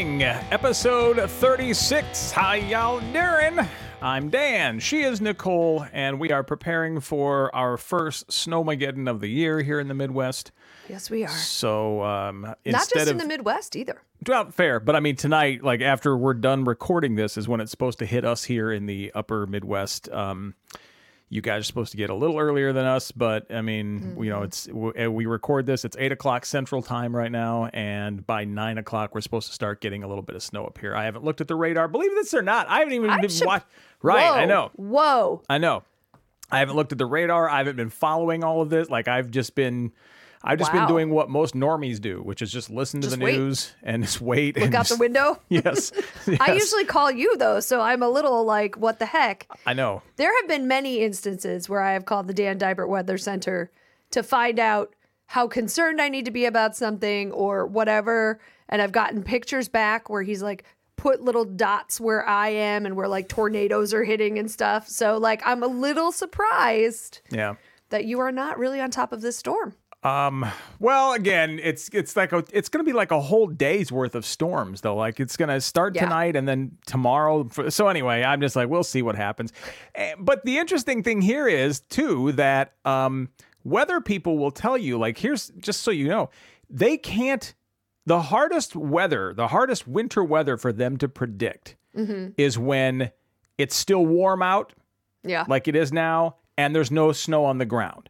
Episode 36. How y'all doing? I'm Dan. She is Nicole, and we are preparing for our first Snowmageddon of the year here in the Midwest. Yes, we are. So, um, Not just of in the Midwest either. well, fair, but I mean tonight, like after we're done recording this, is when it's supposed to hit us here in the Upper Midwest. Um, you guys are supposed to get a little earlier than us, but I mean, you know, it's w- uh, we record this. It's eight o'clock Central Time right now, and by nine o'clock, we're supposed to start getting a little bit of snow up here. I haven't looked at the radar. Believe this or not, I haven't even I been should- watch- Right, I know, Whoa. I know. I haven't looked at the radar. I haven't been following all of this. Like I've just been, I've just been doing what most normies do, which is just listen to Just the wait. news and just wait. Look and out the window. Yes. I usually call you though, so I'm a little like, what the heck? I know. There have been many instances where I have called the Dan Deibert Weather Center to find out how concerned I need to be about something or whatever. And I've gotten pictures back where he's like, put little dots where I am and where like tornadoes are hitting and stuff. So, like, I'm a little surprised Yeah. that you are not really on top of this storm. Well, again, it's it's like a, it's going to be like a whole day's worth of storms though. Like it's going to start Yeah. tonight and then tomorrow. For, so anyway, I'm just like we'll see what happens. Eh, But the interesting thing here is too that um, weather people will tell you like here's just so you know they can't the hardest weather, the hardest winter weather for them to predict is when it's still warm out Yeah. like it is now, and there's no snow on the ground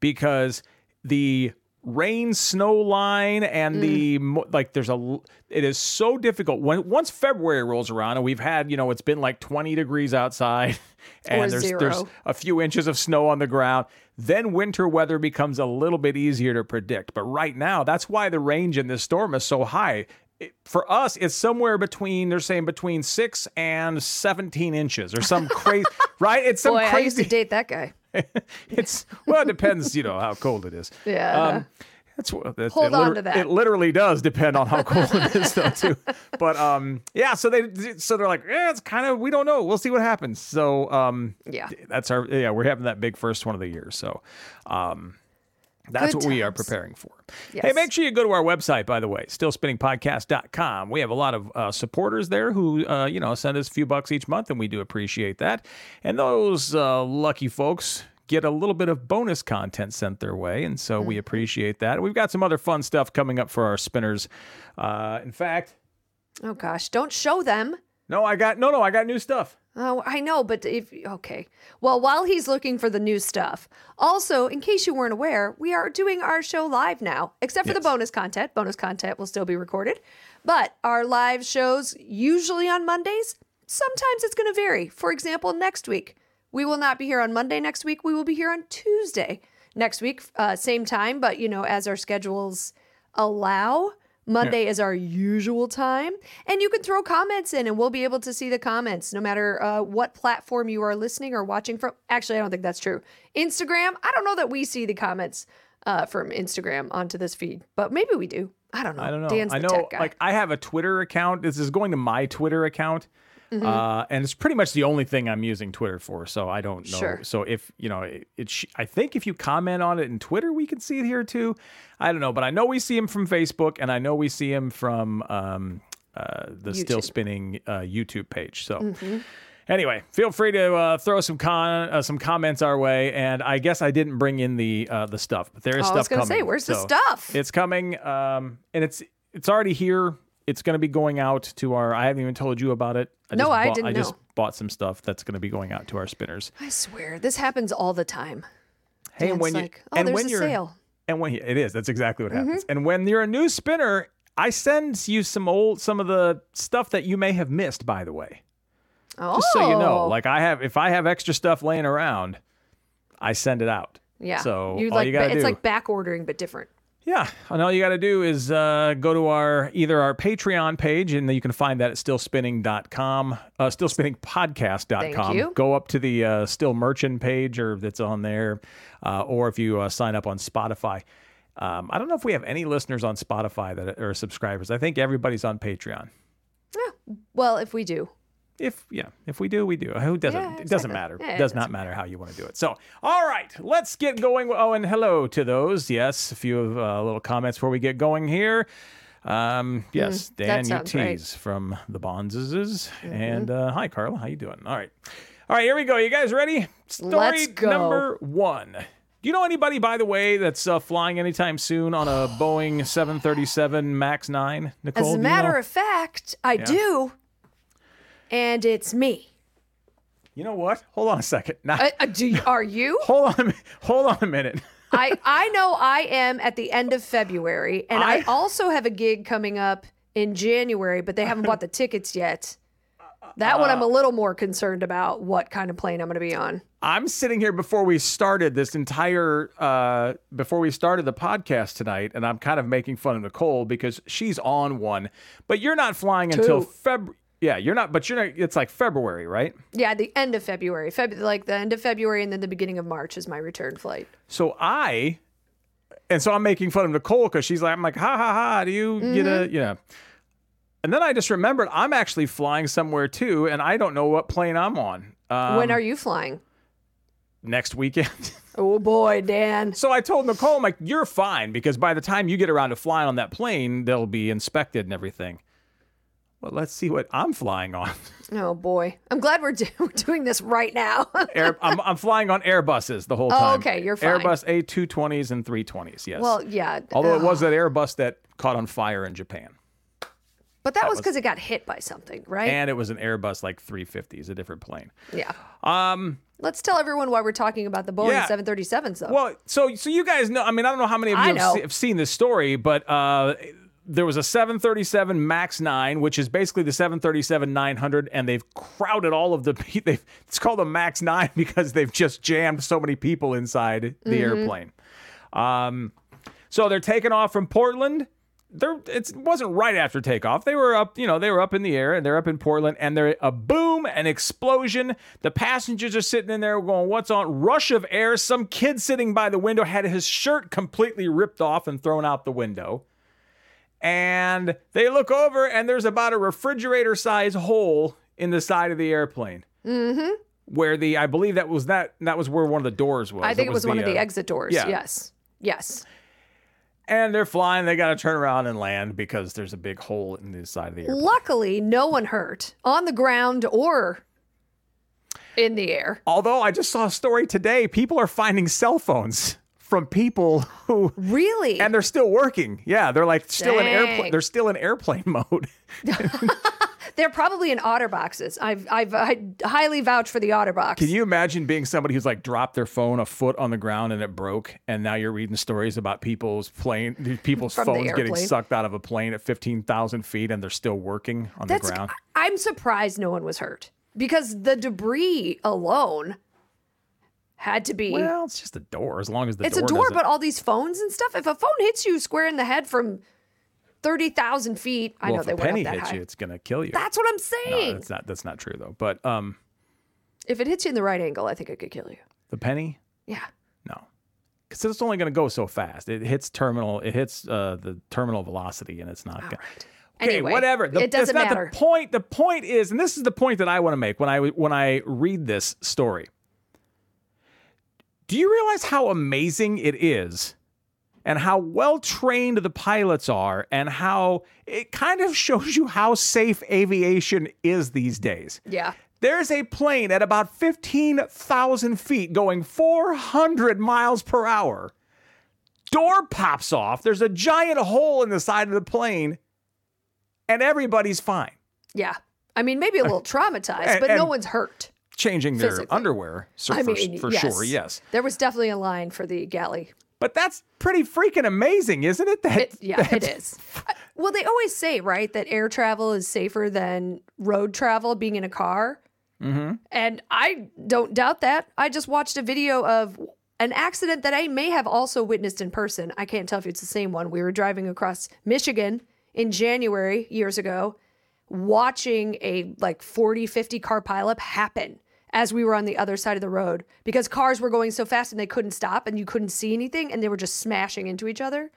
because the rain snow line and the mm. like there's a it is so difficult. When once february rolls around and we've had you know it's been like 20 degrees outside and Or there's zero. there's a few inches of snow on the ground then winter weather becomes a little bit easier to predict. But right now that's why the range in this storm is so high. It- for us it's somewhere between they're saying between 6 and 17 inches or some crazy right? It's some Boy, I used crazy to date that guy. it's well, it depends, you know, how cold it is. Yeah. Um, that's what that's, Hold it on to that. It literally does depend on how cold it is, though, too. But um, yeah. So they so they're like, yeah, it's kind of we don't know. We'll see what happens. So um, Yeah. that's our yeah. We're having that big first one of the year. So um. That's Good what we are preparing for. Hey, make sure you go to our website, by the way, stillspinningpodcast.com. We have a lot of uh, supporters there who, uh, you know, send us a few bucks each month, and we do appreciate that. And those uh, lucky folks get a little bit of bonus content sent their way, and so Mm-hmm. we appreciate that. We've got some other fun stuff coming up for our spinners. Uh, in fact, Oh gosh, don't show them. No, I got no, no, I got new stuff. Oh, I know, but if okay. Well, while he's looking for the new stuff, also, in case you weren't aware, we are doing our show live now, except for the bonus content. Bonus content will still be recorded, but our live shows usually on Mondays. Sometimes it's going to vary. For example, next week we will not be here on Monday. Next week we will be here on Tuesday. Next week, uh, same time, but you know, as our schedules allow. Monday is our usual time. And you can throw comments in and we'll be able to see the comments no matter uh, what platform you are listening or watching from. Actually, I don't think that's true. Instagram, I don't know that we see the comments uh, from Instagram onto this feed, but maybe we do. I don't know. I don't know. Dan's I the know, tech guy. like I have a Twitter account. This is going to my Twitter account, Mm-hmm. uh, and it's pretty much the only thing I'm using Twitter for. So I don't know. Sure. So if you know, it, it sh- I think if you comment on it in Twitter, we can see it here too. I don't know, but I know we see him from Facebook, and I know we see him from um, uh, the Still Spinning uh, YouTube page. So. Mm-hmm. Anyway, feel free to uh, throw some con uh, some comments our way, and I guess I didn't bring in the uh, the stuff, but there is Oh, I stuff was gonna coming. say, where's the stuff? It's coming, um, and it's it's already here. It's going to be going out to our. I haven't even told you about it. I No, just I bought, didn't I just know. bought some stuff that's going to be going out to our spinners. I swear, this happens all the time. Hey, and when you like, oh, and there's when a you're sale. Mm-hmm. and when it is, that's exactly what happens. And when you're a new spinner, I send you some old some of the stuff that you may have missed. By the way, Oh, just so you know, like I have, if I have extra stuff laying around, I send it out. yeah. So you like you it's do, like back ordering, but different. Yeah, and all you got to do is uh, go to our either our Patreon page, and you can find that at stillspinning.com, uh, stillspinningpodcast.com. Thank you. Go up to the uh, Still Merchant page, or that's on there, uh, or if you uh, sign up on Spotify. Um, I don't know if we have any listeners on Spotify that are subscribers. I think everybody's on Patreon. Yeah. Well, if we do, If yeah, if we do, we do. Who doesn't? Yeah, It doesn't matter. Yeah, it does doesn't matter how you want to do it. So, all right, let's get going. Oh, and hello to those. Yes, a few of uh, little comments before we get going here. Um, yes, that Dan sounds UTs right. Mm-hmm. from the Bonzes. And uh, hi, Carla. How you doing? All right. All right, here we go. You guys ready? Story Let's go. number one. Do you know anybody, by the way, that's uh, flying anytime soon on a Boeing 737 MAX 9? Nicole, As a do you matter know? of fact, I do. And it's me. You know what? Hold on a second. Now, Uh, uh, do are you? hold on. Hold on a minute. I I know I am at the end of February, and I, I- also have a gig coming up in January, but they haven't bought the tickets yet. That one I'm a little more concerned about what kind of plane I'm going to be on. I'm sitting here before we started this entire uh before we started the podcast tonight, and I'm kind of making fun of Nicole because she's on one, but you're not flying until Two. Yeah, you're not, but you're not. It's like February, right? Yeah, the end of February, Feb- like the end of February, and then the beginning of March is my return flight. So I, and so I'm making fun of Nicole because she's like, I'm like, ha ha ha. Do you get a, Mm-hmm. you know? And then I just remembered I'm actually flying somewhere too, and I don't know what plane I'm on. Um, when are you flying? next weekend? Oh boy, Dan. So I told Nicole, I'm like, you're fine because by the time you get around to flying on that plane, they'll be inspected and everything. Well, let's see what I'm flying on. Oh boy, I'm glad we're, do- we're doing this right now. Air, I'm, I'm flying on Airbuses the whole Oh, time. okay, you're fine. Airbus A220s and 320s, yes. well, yeah. Although it was that Airbus that caught on fire in Japan. but that was because it got hit by something, right? And it was an Airbus like 350s, a different plane. yeah. Um, Let's tell everyone why we're talking about the Boeing Yeah. 737s, though. Well, so so you guys know. I mean, I don't know how many of you have, know. se- have seen this story, but uh, there was a 737 Max 9, which is basically the 737 900, and they've crowded all of the. They've, it's called a Max 9 because they've just jammed so many people inside the Mm-hmm. airplane. Um, so they're taking off from Portland. They're, it wasn't right after takeoff. They were up, you know, they were up in the air and they're up in Portland and they're a boom, an explosion. The passengers are sitting in there going, What's on? Rush of air. Some kid sitting by the window had his shirt completely ripped off and thrown out the window. And they look over and there's about a refrigerator size hole in the side of the airplane. Mm-hmm. Where the, I believe that was that, that was where one of the doors was. I think it was, one of the uh, exit doors. yeah. Yes. Yes. and they're flying. They got to turn around and land because there's a big hole in the side of the airplane. Luckily, no one hurt on the ground or in the air. Although I just saw a story today, people are finding cell phones from people who, Really? and they're still working. Yeah, they're like still in airplane. They're still in airplane mode. They're probably in OtterBoxes. I've, I've I highly vouch for the OtterBox. Can you imagine being somebody who's like dropped their phone a foot on the ground and it broke, and now you're reading stories about people's plane, people's From phones getting sucked out of a plane at fifteen thousand feet, and they're still working on That's. the ground. I'm surprised no one was hurt because the debris alone had to be. Well, it's just a door. As long as the it's door a door, doesn't- but all these phones and stuff. If a phone hits you square in the head from thirty thousand feet, I well, know if they a went penny up that hits high. you, it's gonna kill you. That's what I'm saying. no, that's not. That's not true though. But um, if it hits you in the right angle, I think it could kill you. the penny. Yeah. No, because it's only going to go so fast. It hits terminal. It hits uh, the terminal velocity, and it's not. Gonna, right. Okay, Anyway, whatever. The, it doesn't that's not matter. The point. The point is, and this is the point that I want to make when I when I read this story. Do you realize how amazing it is? And how well trained the pilots are, and how it kind of shows you how safe aviation is these days. Yeah. There's a plane at about 15,000 feet going 400 miles per hour. Door pops off. There's a giant hole in the side of the plane, and everybody's fine. Yeah. I mean, maybe a little traumatized, And- but no one's hurt. Changing their Physically. underwear, so I for, mean, for yes. sure, yes. There was definitely a line for the galley. But that's pretty freaking amazing, isn't it? That, It, yeah, it is. Well, they always say, right, that air travel is safer than road travel being in a car. Mm-hmm. And I don't doubt that. I just watched a video of an accident that I may have also witnessed in person. I can't tell if it's the same one. We were driving across Michigan in January years ago, watching a like 40, 50 car pileup happen as we were on the other side of the road because cars were going so fast and they couldn't stop and you couldn't see anything and they were just smashing into each other.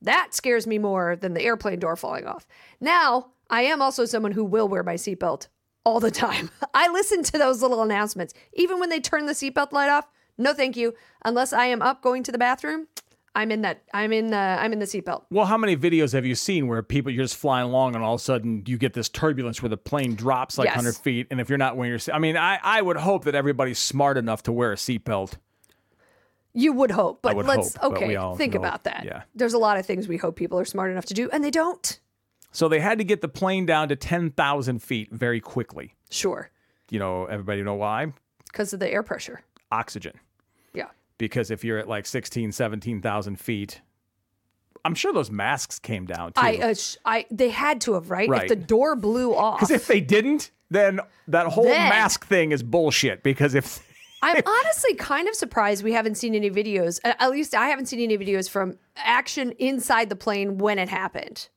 That scares me more than the airplane door falling off. Now, I am also someone who will wear my seatbelt all the time. I listen to those little announcements. Even when they turn the seatbelt light off, no thank you. Unless I am up going to the bathroom, I'm in that. I'm in the. I'm in the seatbelt. Well, how many videos have you seen where people you're just flying along and all of a sudden you get this turbulence where the plane drops like Yes. 100 feet, and if you're not wearing your, se- I mean, I I would hope that everybody's smart enough to wear a seatbelt. You would hope, but would let's. hope, okay, all think know- about that. yeah. There's a lot of things we hope people are smart enough to do, and they don't. So they had to get the plane down to 10,000 feet very quickly. Sure, You know, everybody know why? because of the air pressure. Oxygen. Because if you're at like 16, 17,000 feet, I'm sure those masks came down too. I, uh, sh- I, they had to have, right? If the door blew off, Because if they didn't, then that whole Then- mask thing is bullshit. Because if I'm honestly kind of surprised we haven't seen any videos. At least I haven't seen any videos from action inside the plane when it happened.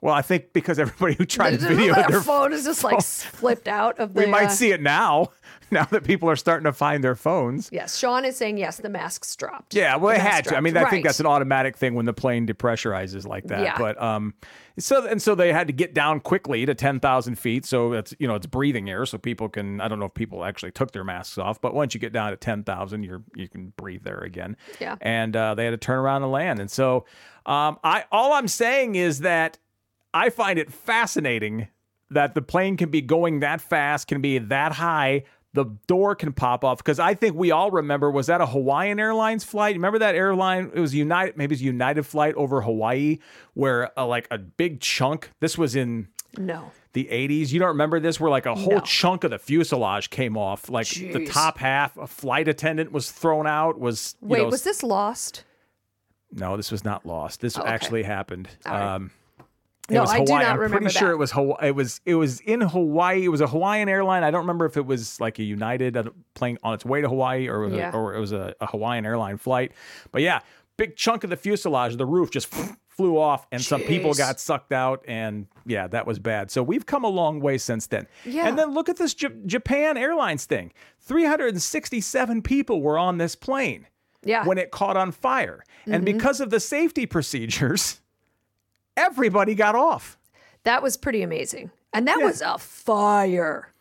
Well, I think because everybody who tried to video their phone is just like flipped out of the. we might uh, see it now. Now that people are starting to find their phones. Yes, Sean is saying yes. The masks dropped. Yeah, well, The it had to. I dropped. mean, I Right. think that's an automatic thing when the plane depressurizes like that. Yeah. But um, so and so they had to get down quickly to ten thousand feet. So it's you know it's breathing air, so people can. I don't know if people actually took their masks off, but once you get down to ten thousand, you're you can breathe there again. Yeah. And uh, they had to turn around and land. And so um, I all I'm saying is that I find it fascinating that the plane can be going that fast, can be that high. The door can pop off because I think we all remember was that a Hawaiian Airlines flight? Remember that airline? It was United, maybe it was United flight over Hawaii, where uh, like a big chunk. This was in No. the 80s. You don't remember this? Where like a whole No. chunk of the fuselage came off, like the top half. A flight attendant was thrown out. Was you Wait, know, was this lost? no, this was not lost. This Oh, okay. actually happened. Right. Um, it No, was I do Hawaii. not I'm remember pretty sure it was Hawaii. It was it was in Hawaii. It was a Hawaiian airline. I don't remember if it was like a United uh, plane on its way to Hawaii or it was Yeah. a, or it was a, a Hawaiian airline flight. But yeah, big chunk of the fuselage, the roof just flew off, and some people got sucked out, and yeah, that was bad. So we've come a long way since then. Yeah. And then look at this J- Japan Airlines thing. 367 people were on this plane Yeah. when it caught on fire. And Mm-hmm. because of the safety procedures, everybody got off. that was pretty amazing. And that Yeah. was a fire.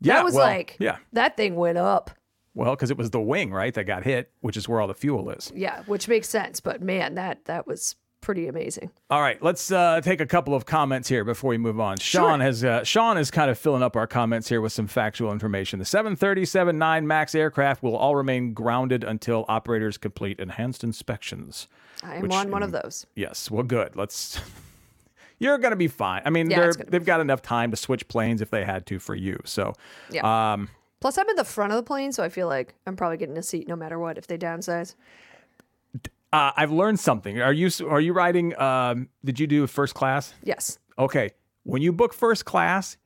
Yeah, that was well, like, yeah. that thing went up. Well, because it was the wing, right, that got hit, which is where all the fuel is. Yeah, which makes sense. But man, that that was pretty amazing. All right, let's uh, take a couple of comments here before we move on. Sean has uh, Sean is kind of filling up our comments here with some factual information. The 737-9 Max aircraft will all remain grounded until operators complete enhanced inspections. I am Which, on one of those. Yes, well, good. Let's. You're gonna be fine. I mean, Yeah, they're, it's gonna be they've got enough time to switch planes if they had to for you. So, Yeah. um, Plus, I'm in the front of the plane, so I feel like I'm probably getting a seat no matter what if they downsize. Uh, I've learned something. Are you are you riding? Um, did you do first class? Yes. Okay. When you book first class,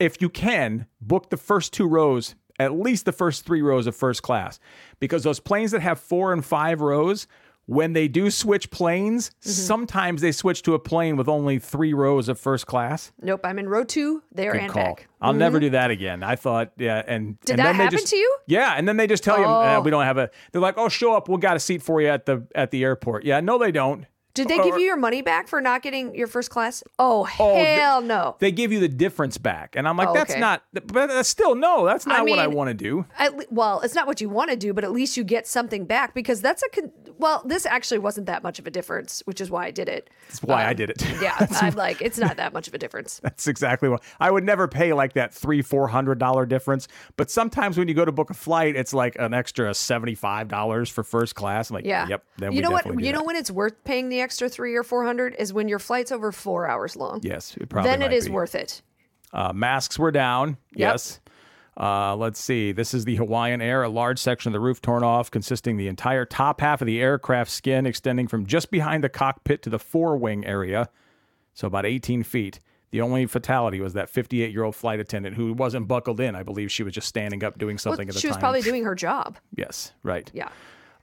if you can, book the first two rows, at least the first three rows of first class. Because those planes that have four and five rows, when they do switch planes, Mm-hmm. sometimes they switch to a plane with only three rows of first class. Nope. I'm in row two, there Good and call. back. I'll never do that again. I thought, yeah, and Did and that then they happen just- to you? Yeah, and then they just tell you uh, Oh. we don't have a. They're like, oh, show up. We'll got a seat for you at the at the airport. Yeah, no, they don't. Did they give you your money back for not getting your first class? Oh, Oh, hell no. They give you the difference back, and I'm like, Oh, that's okay. not. But that's still no. That's not what I want to do. At le- well, it's not what you want to do, but at least you get something back because that's a con- well. This actually wasn't that much of a difference, which is why I did it. That's why I um, did it. Yeah, I'm like, it's not that much of a difference. That's exactly what I would never pay like that three four hundred dollar difference. But sometimes when you go to book a flight, it's like an extra seventy five dollars for first class. I'm like, Yeah. yep. Then you we know what? You know that. when it's worth paying the extra three or four hundred is when your flight's over four hours long. Yes, it probably then it is be. worth it. Uh, masks were down. Yep. Yes. Uh, let's see. This is the Hawaiian Air. A large section of the roof torn off, consisting the entire top half of the aircraft skin extending from just behind the cockpit to the forewing area, so about 18 feet. The only fatality was that 58 year old flight attendant who wasn't buckled in. I believe she was just standing up doing Well, something at the she was probably doing her job. yes, right. Yeah.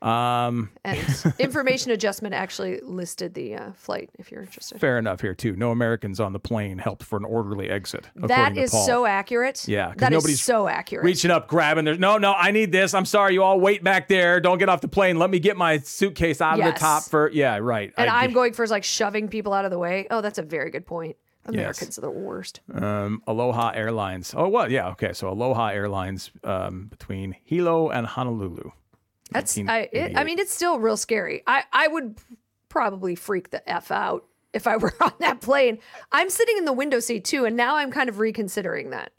Um, And information adjustment actually listed the uh, flight if you're interested. fair enough here too. No Americans on the plane helped for an orderly exit. That is so accurate. Yeah, that is nobody's so accurate. reaching up, grabbing. There's no, no. I need this. I'm sorry. You all wait back there. Don't get off the plane. Let me get my suitcase out of the top for. Yeah, right. and I I'm going for like shoving people out of the way. Oh, that's a very good point. Yes. Americans are the worst. um, Aloha Airlines. Oh, well, yeah. Okay, so Aloha Airlines um, between Hilo and Honolulu. That's I. It, I mean, it's still real scary. I I would probably freak the f out if I were on that plane. I'm sitting in the window seat too, and now I'm kind of reconsidering that.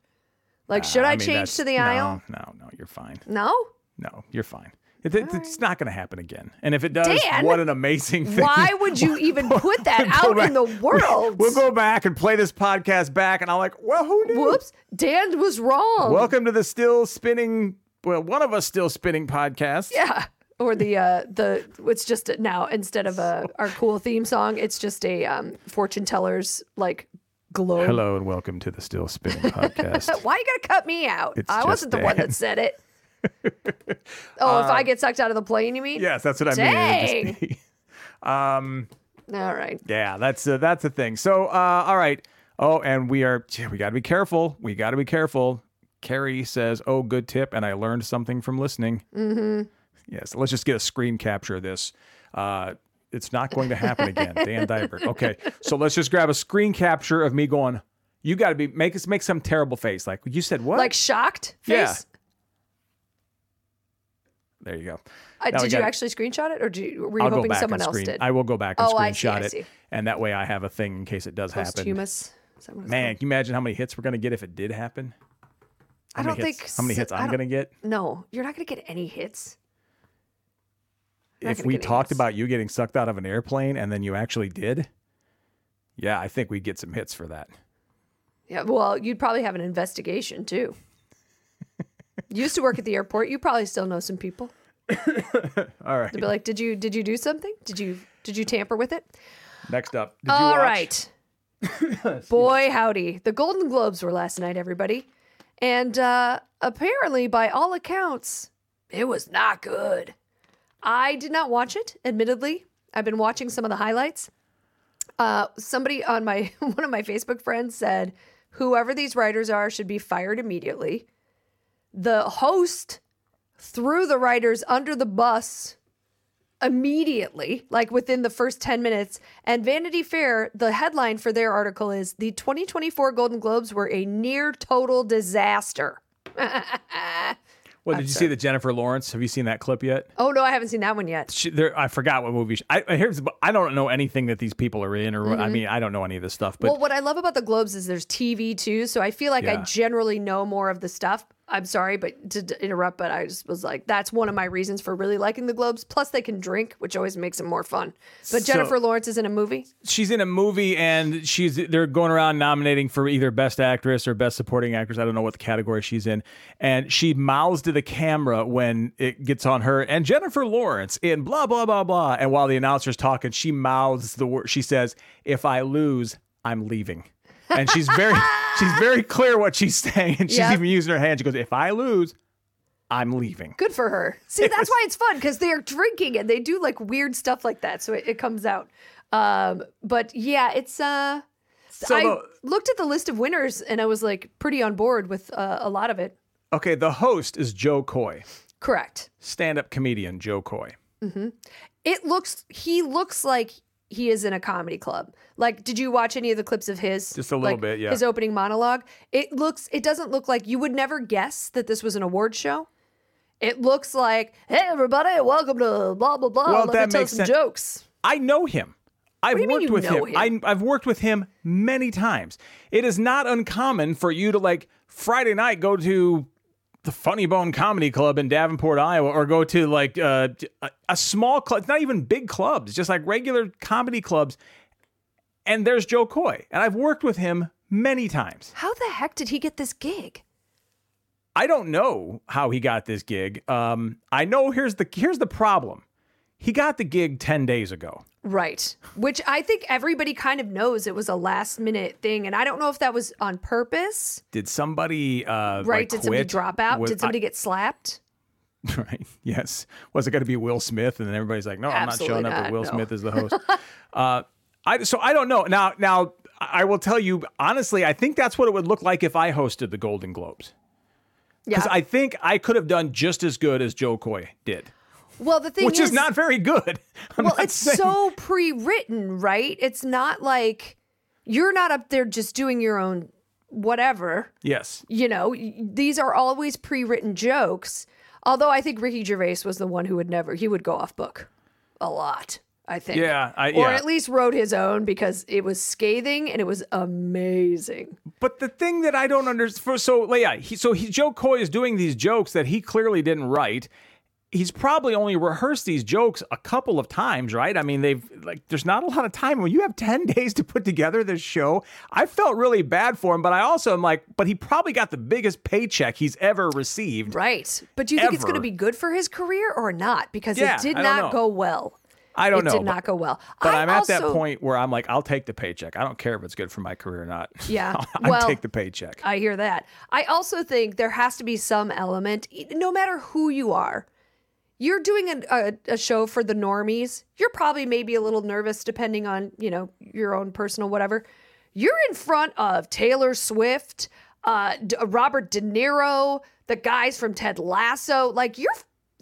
Like, should Uh, I, mean, change to the aisle? No, no, you're fine. No. No, you're fine. It, it- it's not going to happen again. And if it does, Dan, what an amazing thing. Why would you even put that out back. in the world? We'll go back and play this podcast back, and I'm like, well, who knew? Whoops, Dan was wrong. Welcome to the still spinning. Well, one of us still spinning podcast. Yeah. Or the uh the it's just now instead of a our cool theme song, it's just a um fortune teller's like globe. Hello and welcome to the still spinning podcast. Why you gotta cut me out? It's I wasn't the one that said it. oh, if I get sucked out of the plane, you mean? yes, that's what I mean. It would just be- um, All right. yeah, that's uh, that's the thing. So, uh, all right. Oh, and we are we got to be careful. We got to be careful. Carrie says, "Oh, good tip," and I learned something from listening. Mm-hmm. Yes, let's just get a screen capture of this. Uh, it's not going to happen again. Dan Deibert. Okay, so let's just grab a screen capture of me going. You got to be make us make some terrible face. Like you said, what? Like shocked face? Yeah. there you go. Uh, did you it. actually screenshot it or did you, were you I'll hoping someone else screen. did? I will go back and Oh, I see, screenshot I it, see. and that way I have a thing in case it does happen. Posthumous. Is that what it's Man, can you imagine how many hits we're gonna get if it did happen? How I don't hits- think how many hits I'm gonna get No, you're not gonna get any hits. If we talked hits. about you getting sucked out of an airplane and then you actually did. Yeah, I think we'd get some hits for that. Yeah, well, you'd probably have an investigation too. You used to work at the airport. You probably still know some people. All right. They'd be like, "Did you did you do something? Did you did you tamper with it?" Next up. Did you watch- right. Boy, howdy. The Golden Globes were last night, everybody. And uh, apparently, by all accounts, it was not good. I did not watch it, admittedly. I've been watching some of the highlights. Uh, somebody on my one of my Facebook friends said, whoever these writers are should be fired immediately. The host threw the writers under the bus immediately, like within the first 10 minutes. And Vanity Fair, the headline for their article is The 2024 Golden Globes were a near total disaster. What did you see the Jennifer Lawrence? Have you seen that clip yet? Oh, no, I haven't seen that one yet. She, there, I forgot what movie. She, I here's. I don't know anything that these people are in, or what I mean, I don't know any of this stuff. But Mm-hmm. well, what I love about the Globes is there's TV too. So I feel like I generally know more of the stuff. I'm sorry, but to interrupt, but I just was like, that's one of my reasons for really liking the Globes. Plus, they can drink, which always makes it more fun. But So- Jennifer Lawrence is in a movie. she's in a movie and she's they're going around nominating for either best actress or best supporting actress. I don't know what the category she's in. And she mouths to the camera when it gets on her and Jennifer Lawrence in blah blah blah blah. And while the announcer's talking, she mouths the word. She says, "If I lose, I'm leaving." And she's very she's very clear what she's saying. And she's Yep. even using her hand. She goes, "If I lose, I'm leaving." Good for her. See, that's why it's fun because they're drinking and they do like weird stuff like that. So it, it comes out. Um, but yeah, it's uh So I the- looked at the list of winners and I was like pretty on board with uh, a lot of it. Okay, the host is Jo Koy, Correct. stand-up comedian Jo Koy. It looks he looks like he is in a comedy club. Like, did you watch any of the clips of his? Just a little like, bit, yeah. His opening monologue. It looks. It doesn't look like you would never guess that this was an award show. It looks like, hey everybody, welcome to blah blah blah. Well, Let that me tell makes some sense. jokes. I know him. I've do you mean worked with know him. I, I've worked with him many times. It is not uncommon for you to like Friday night go to the Funny Bone Comedy Club in Davenport, Iowa, or go to like uh, a, small club. It's not even big clubs, just like regular comedy clubs. And there's Jo Koy, and I've worked with him many times. How the heck did he get this gig? I don't know how he got this gig. Um, I know here's the here's the problem. He got the gig ten days ago. Right. Which I think everybody kind of knows it was a last minute thing. And I don't know if that was on purpose. Did somebody uh, Right. like, Did somebody drop out? Was- Did somebody get slapped? Right. Yes. Was it going to be Will Smith? And then everybody's like, "No, I'm not Absolutely showing up. But Will no. Smith is the host." uh, I so I don't know. Now, now I will tell you honestly. I think that's what it would look like if I hosted the Golden Globes. Yeah. Because I think I could have done just as good as Jo Koy did, well, the thing which is, not very good. I'm well, it's saying- so pre written, right? It's not like you're not up there just doing your own whatever. yes. You know, these are always pre written jokes. Although I think Ricky Gervais was the one who would never he would go off book a lot. I think. Yeah, I- or yeah. at least wrote his own because it was scathing and it was amazing. But the thing that I don't understand, so yeah, he, so he, Jo Koy is doing these jokes that he clearly didn't write. He's probably only rehearsed these jokes a couple of times, right? I mean, they've like, there's not a lot of time when you have ten days to put together this show. I felt really bad for him, but I also am like, but he probably got the biggest paycheck he's ever received. Right. But do you think it's going to be good for his career or not? Because Yeah, it did don't know. go well. I don't it know, did but- not go well. But I I'm at that point where I'm like, I'll take the paycheck. I don't care if it's good for my career or not. Yeah, I'll well- take the paycheck. I hear that. I also think there has to be some element, no matter who you are. You're doing a, a, a show for the normies. You're probably maybe a little nervous, depending on you know your own personal whatever. You're in front of Taylor Swift, uh, D- Robert De Niro, the guys from Ted Lasso. Like you're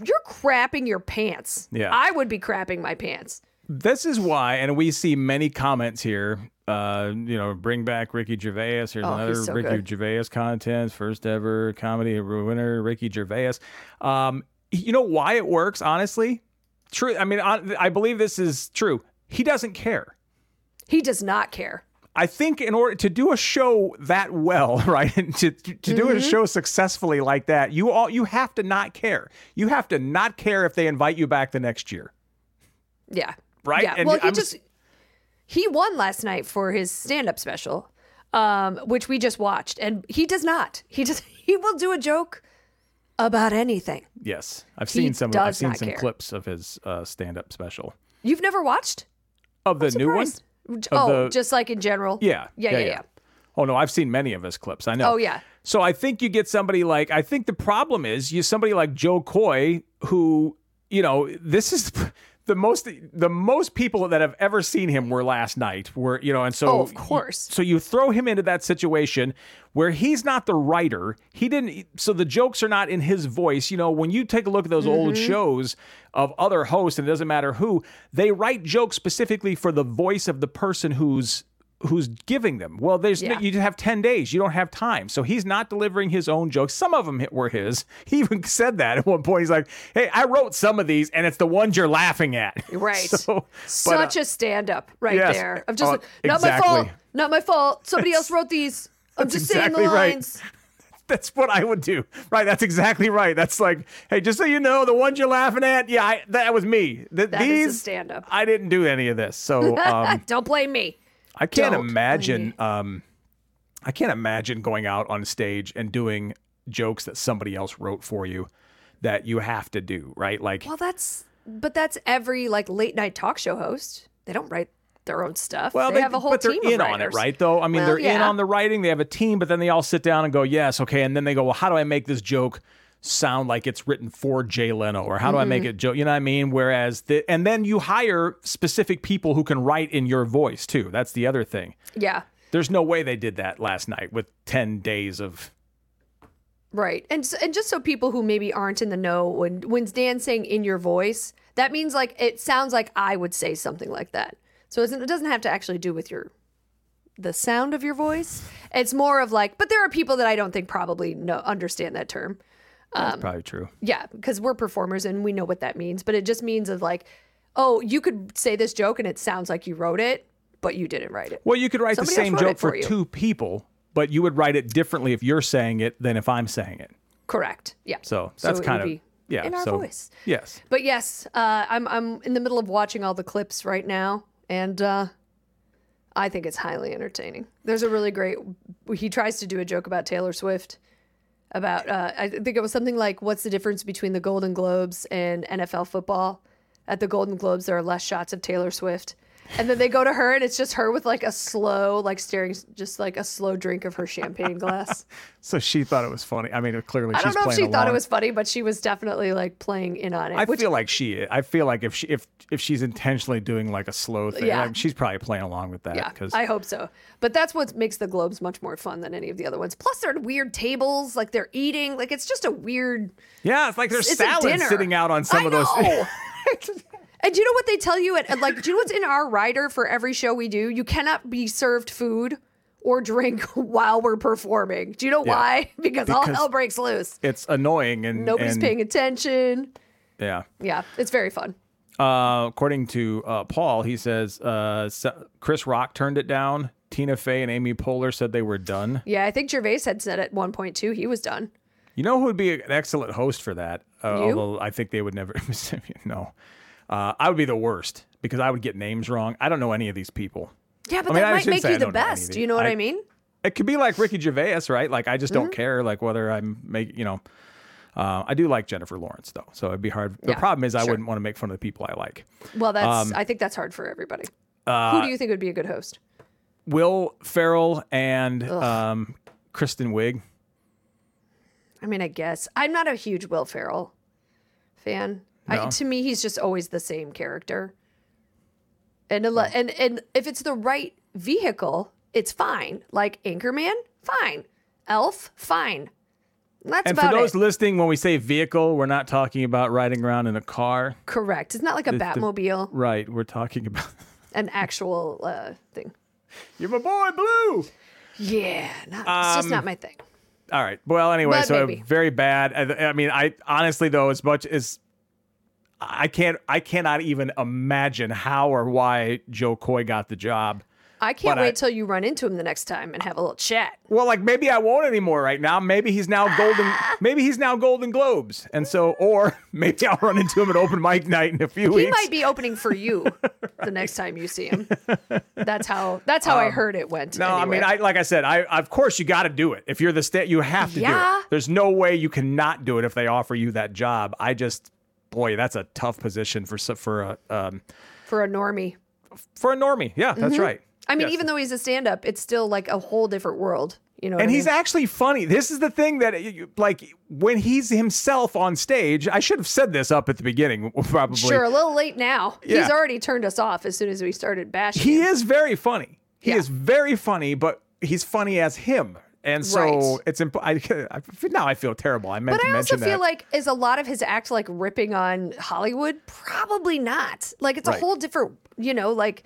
you're crapping your pants. Yeah. I would be crapping my pants. This is why, and we see many comments here. Uh, you know, bring back Ricky Gervais. Here's Oh, another so Ricky good. Gervais content, first ever comedy winner, Ricky Gervais. Um, you know why it works? Honestly, true. I mean, I, I believe this is true. He doesn't care. He does not care. I think in order to do a show that well, right, and to to do Mm-hmm. a show successfully like that, you all you have to not care. You have to not care if they invite you back the next year. Yeah. Right? Yeah. And well, he I'm- just he won last night for his stand-up special, um, which we just watched, and he does not. He just he will do a joke about anything. Yes, I've seen some. I've seen some care. clips of his uh, stand-up special You've never watched? of the new one. Surprised. Oh, the- just like in general. Yeah, Yeah. Yeah. Yeah. Oh no, I've seen many of his clips. I know. Oh, yeah. So I think you get somebody like I think the problem is you somebody like Jo Koy who you know this is the most the most people that have ever seen him were last night were you know and so Oh, of course. so you throw him into that situation where he's not the writer he didn't so the jokes are not in his voice you know when you take a look at those old Mm-hmm. shows of other hosts and it doesn't matter who they write jokes specifically for the voice of the person who's who's giving them well there's no, Yeah. you have 10 days you don't have time so he's not delivering his own jokes some of them were his he even said that at one point he's like hey i wrote some of these and it's the ones you're laughing at Right. so, but, uh, Such a stand-up right yes. there. Of just Oh, like, not my fault. Not my fault. Somebody else wrote these. I'm just saying exactly the right. lines. That's what I would do. Right. That's exactly right. That's like, hey, just so you know, the ones you're laughing at, yeah, I, that was me. Th- That is a these, stand-up. I didn't do any of this. So um, Don't blame me. I can't Don't imagine. Um, I can't imagine going out on stage and doing jokes that somebody else wrote for you that you have to do. Right. Like, Well, that's but that's every like late night talk show host. They don't write their own stuff. Well, they, have a whole but they're team in of on it, right? Though I mean, Well, they're in on the writing. They have a team, but then they all sit down and go, "Yes, okay," and then they go, "Well, how do I make this joke sound like it's written for Jay Leno, or how do I make Mm-hmm. it joke?" You know what I mean? Whereas, the, and then you hire specific people who can write in your voice too. That's the other thing. Yeah, There's no way they did that last night with ten days of. right. And and just so people who maybe aren't in the know, when when Dan's saying in your voice, that means like it sounds like I would say something like that. So it doesn't have to actually do with your the sound of your voice. It's more of like, but there are people that I don't think probably know understand that term. That's Um, probably true. Yeah, because we're performers and we know what that means. But it just means of like, oh, you could say this joke and it sounds like you wrote it, but you didn't write it. Well, you could write Somebody the same joke for for two people, but you would write it differently if you're saying it than if I'm saying it. Correct. Yeah. So So that's would kind of yeah. in our so, voice. Yes. But yes, uh, I'm I'm in the middle of watching all the clips right now, and uh, I think it's highly entertaining. There's a really great. He tries to do a joke about Taylor Swift. About uh, I think it was something like, "What's the difference between the Golden Globes and NFL football?" At the Golden Globes, there are less shots of Taylor Swift. And then they go to her, and it's just her with like a slow, like staring, just like a slow drink of her champagne glass. So she thought it was funny. I mean, clearly I she's don't know if she thought it was funny, but she was definitely like playing in on it. I which feel like she. I feel like if she if if she's intentionally doing like a slow thing, Yeah. she's probably playing along with that. Yeah, because I hope so. But that's what makes the Globes much more fun than any of the other ones. Plus, they're at weird tables, like they're eating. Like it's just a weird. yeah, it's like there's It's salad sitting out on some I of those. and do you know what they tell you at like? Do you know what's in our rider for every show we do? You cannot be served food or drink while we're performing. Do you know Yeah. why? Because, all hell breaks loose. It's annoying and Nobody's and- paying attention. Yeah. Yeah, it's very fun. Uh, according to uh, Paul, he says uh, Chris Rock turned it down. Tina Fey and Amy Poehler said they were done. Yeah, I think Gervais had said at one point too he was done. You know who would be an excellent host for that? Uh? Although I think they would never. no, uh, I would be the worst because I would get names wrong. I don't know any of these people. Yeah, but I mean, that I might make you the don't know any of best. Do you know what I, I- mean? It could be like Ricky Gervais, right? Like I just Mm-hmm. don't care, like whether I'm make you know. Uh, I do like Jennifer Lawrence though, so it'd be hard. The Yeah, problem is I sure. wouldn't want to make fun of the people I like. Well, that's Um, I think that's hard for everybody. uh, Who do you think would be a good host? Will Ferrell and um, Kristen Wiig. I mean, I guess I'm not a huge Will Ferrell fan. I, to me, he's just always the same character. And and and if it's the right vehicle, it's fine. Like Anchorman, fine. Elf, fine. That's And for about those it. listening, when we say vehicle, we're not talking about riding around in a car. Correct. It's not like a Batmobile, Right. We're talking about. an actual uh, thing. You're my boy, Blue. Yeah, not, it's just Um, not my thing. All right. Well, anyway, But so maybe. very bad. I, I mean, I honestly though, as much as I can't, I cannot even imagine how or why Jo Koy got the job. I can't but I- wait till you run into him the next time and have a little chat. Well, like maybe I won't anymore right now. Maybe he's now golden. maybe he's now Golden Globes, and so, or maybe I'll run into him at open mic night in a few He weeks. He might be opening for you the next time you see him. That's how. That's how I heard it went. Um, No, anyway. I mean, I like I said, I of course you got to do it. If you're the state, you have to do it. There's no way you cannot do it if they offer you that job. I just, boy, that's a tough position for for a um, for a normie. for a normie. Yeah, that's right. Mm-hmm. I mean, Yes. even though he's a stand-up, it's still like a whole different world. You know, and he's mean? actually funny. This is the thing that, like, when he's himself on stage, I should have said this up at the beginning, probably. sure a little late now. Yeah. He's already turned us off as soon as we started bashing. He him. is very funny. He Yeah. is very funny, but he's funny as him. And so Right. it's imp- I, I, now I feel terrible. I meant But to I also mention feel that. like is a lot of his act like ripping on Hollywood? Probably not. Like it's Right. a whole different. You know, like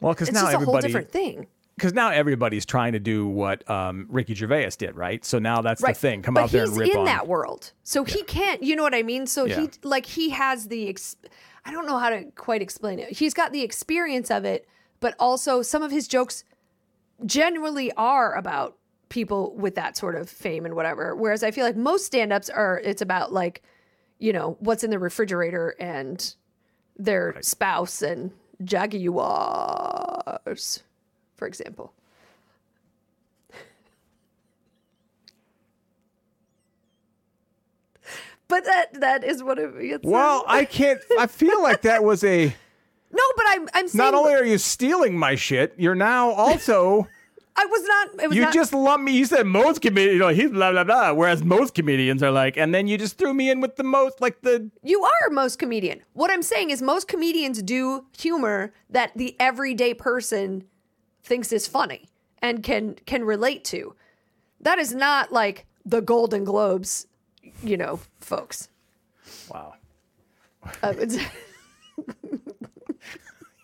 well, because now just a whole everybody, different thing. because now everybody's trying to do what um, Ricky Gervais did, right? So now that's right. the thing. Come but out there and rip in on. that world, so he can't. You know what I mean? So Yeah. he like he has the. Ex- I don't know how to quite explain it. He's got the experience of it, but also some of his jokes generally are about people with that sort of fame and whatever. Whereas I feel like most stand-ups are. It's about like, you know, what's in the refrigerator and their spouse and jaguars, for example. But that that is what it's Well, I can't. I feel like that was a. no, but I'm I'm saying Not only are you stealing my shit, you're now also. I was not it was You not, just lump me. You said most comedians, you know, he's blah blah blah. Whereas most comedians are like, and then you just threw me in with the most, like the You are most comedian. What I'm saying is most comedians do humor that the everyday person thinks is funny and can can relate to. That is not like the Golden Globes, you know, folks. wow. Uh, it's-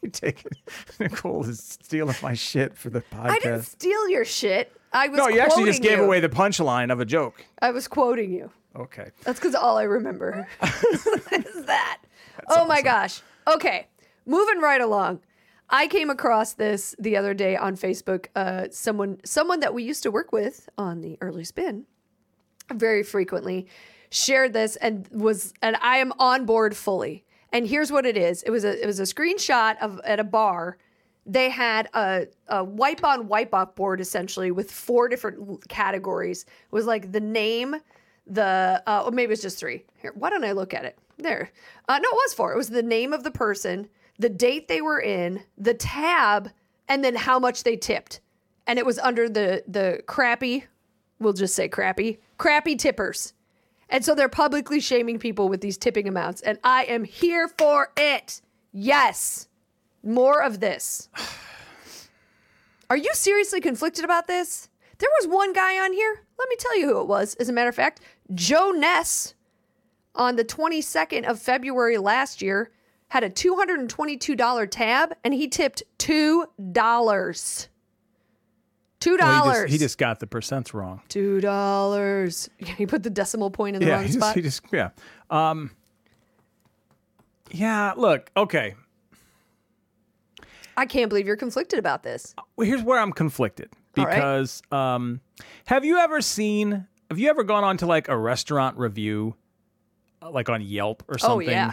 You take it. Nicole is stealing my shit for the podcast. I didn't steal your shit. I was no, you actually just gave you. away the punchline of a joke. I was quoting you. Okay. That's because all I remember is that. oh my gosh. Okay, moving right along. I came across this the other day on Facebook. Uh, someone, someone that we used to work with on the early spin, very frequently, shared this and was, and I am on board fully. And here's what it is: it was a, it was a screenshot of at a bar. They had a, a wipe on wipe off board essentially with four different categories. It was like the name, the uh, or maybe it's just three. Here, why don't I look at it? There. Uh, no, it was four. It was the name of the person, the date they were in, the tab, and then how much they tipped. And it was under the the crappy, we'll just say crappy, crappy tippers. And so they're publicly shaming people with these tipping amounts, and I am here for it. Yes, more of this. Are you seriously conflicted about this? There was one guy on here. Let me tell you who it was. As a matter of fact, Joe Ness on the 22nd of February last year had a $222 tab and he tipped $2. Two Well, he, dollars. he just got the percents wrong. Two dollars. He put the decimal point in the yeah, wrong he just, spot. he just yeah. Um, yeah, look, okay. I can't believe you're conflicted about this. Well, here's where I'm conflicted right. because um, have you ever seen? Have you ever gone on to like a restaurant review, uh, like on Yelp or something? Oh, yeah.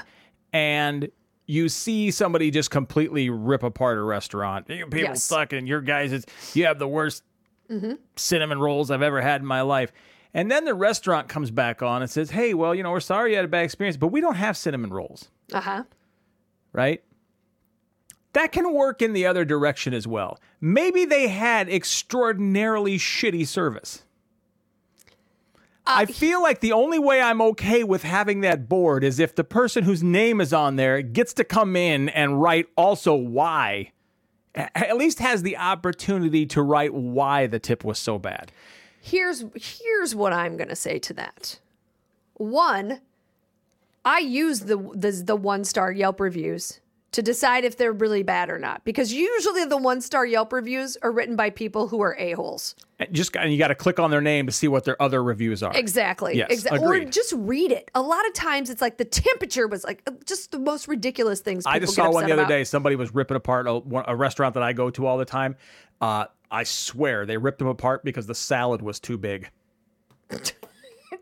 And you see somebody just completely rip apart a restaurant. You people Yes. suck, and your guys, is you have the worst Mm-hmm. cinnamon rolls I've ever had in my life. And then the restaurant comes back on and says, "Hey, well, you know, we're sorry you had a bad experience, but we don't have cinnamon rolls." Uh huh. right? That can work in the other direction as well. Maybe they had extraordinarily shitty service. I uh, feel like the only way I'm okay with having that board is if the person whose name is on there gets to come in and write also why. At least has the opportunity to write why the tip was so bad. Here's here's what I'm gonna say to that. One, I use the the, the one star Yelp reviews to decide if they're really bad or not. Because usually the one star Yelp reviews are written by people who are a-holes. And Just and you got to click on their name to see what their other reviews are. Exactly. Yes, Exa- Or just read it. A lot of times it's like the temperature was like uh, just the most ridiculous things. People I just saw one the other about. day. Somebody was ripping apart a, a restaurant that I go to all the time. Uh, I swear they ripped them apart because the salad was too big.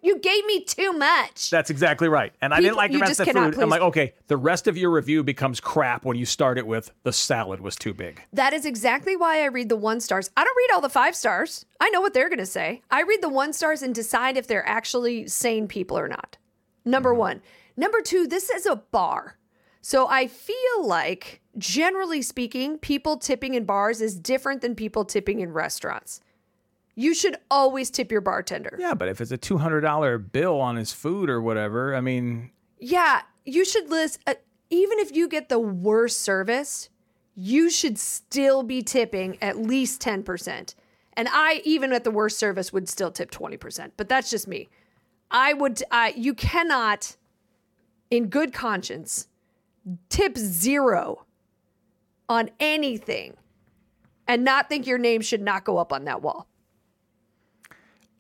You gave me too much. That's exactly right. And I didn't like the rest of the food. I'm like, okay, the rest of your review becomes crap when you start it with the salad was too big. That is exactly why I read the one stars. I don't read all the five stars. I know what they're going to say. I read the one stars and decide if they're actually sane people or not. Number mm-hmm. one. Number two, this is a bar. So I feel like, generally speaking, people tipping in bars is different than people tipping in restaurants. You should always tip your bartender. Yeah, but if it's a two hundred dollar bill on his food or whatever, I mean, Yeah, you should list, uh, even if you get the worst service, you should still be tipping at least 10%. And I, even at the worst service, would still tip 20%. But that's just me. I would, I you cannot, in good conscience, tip zero on anything and not think your name should not go up on that wall.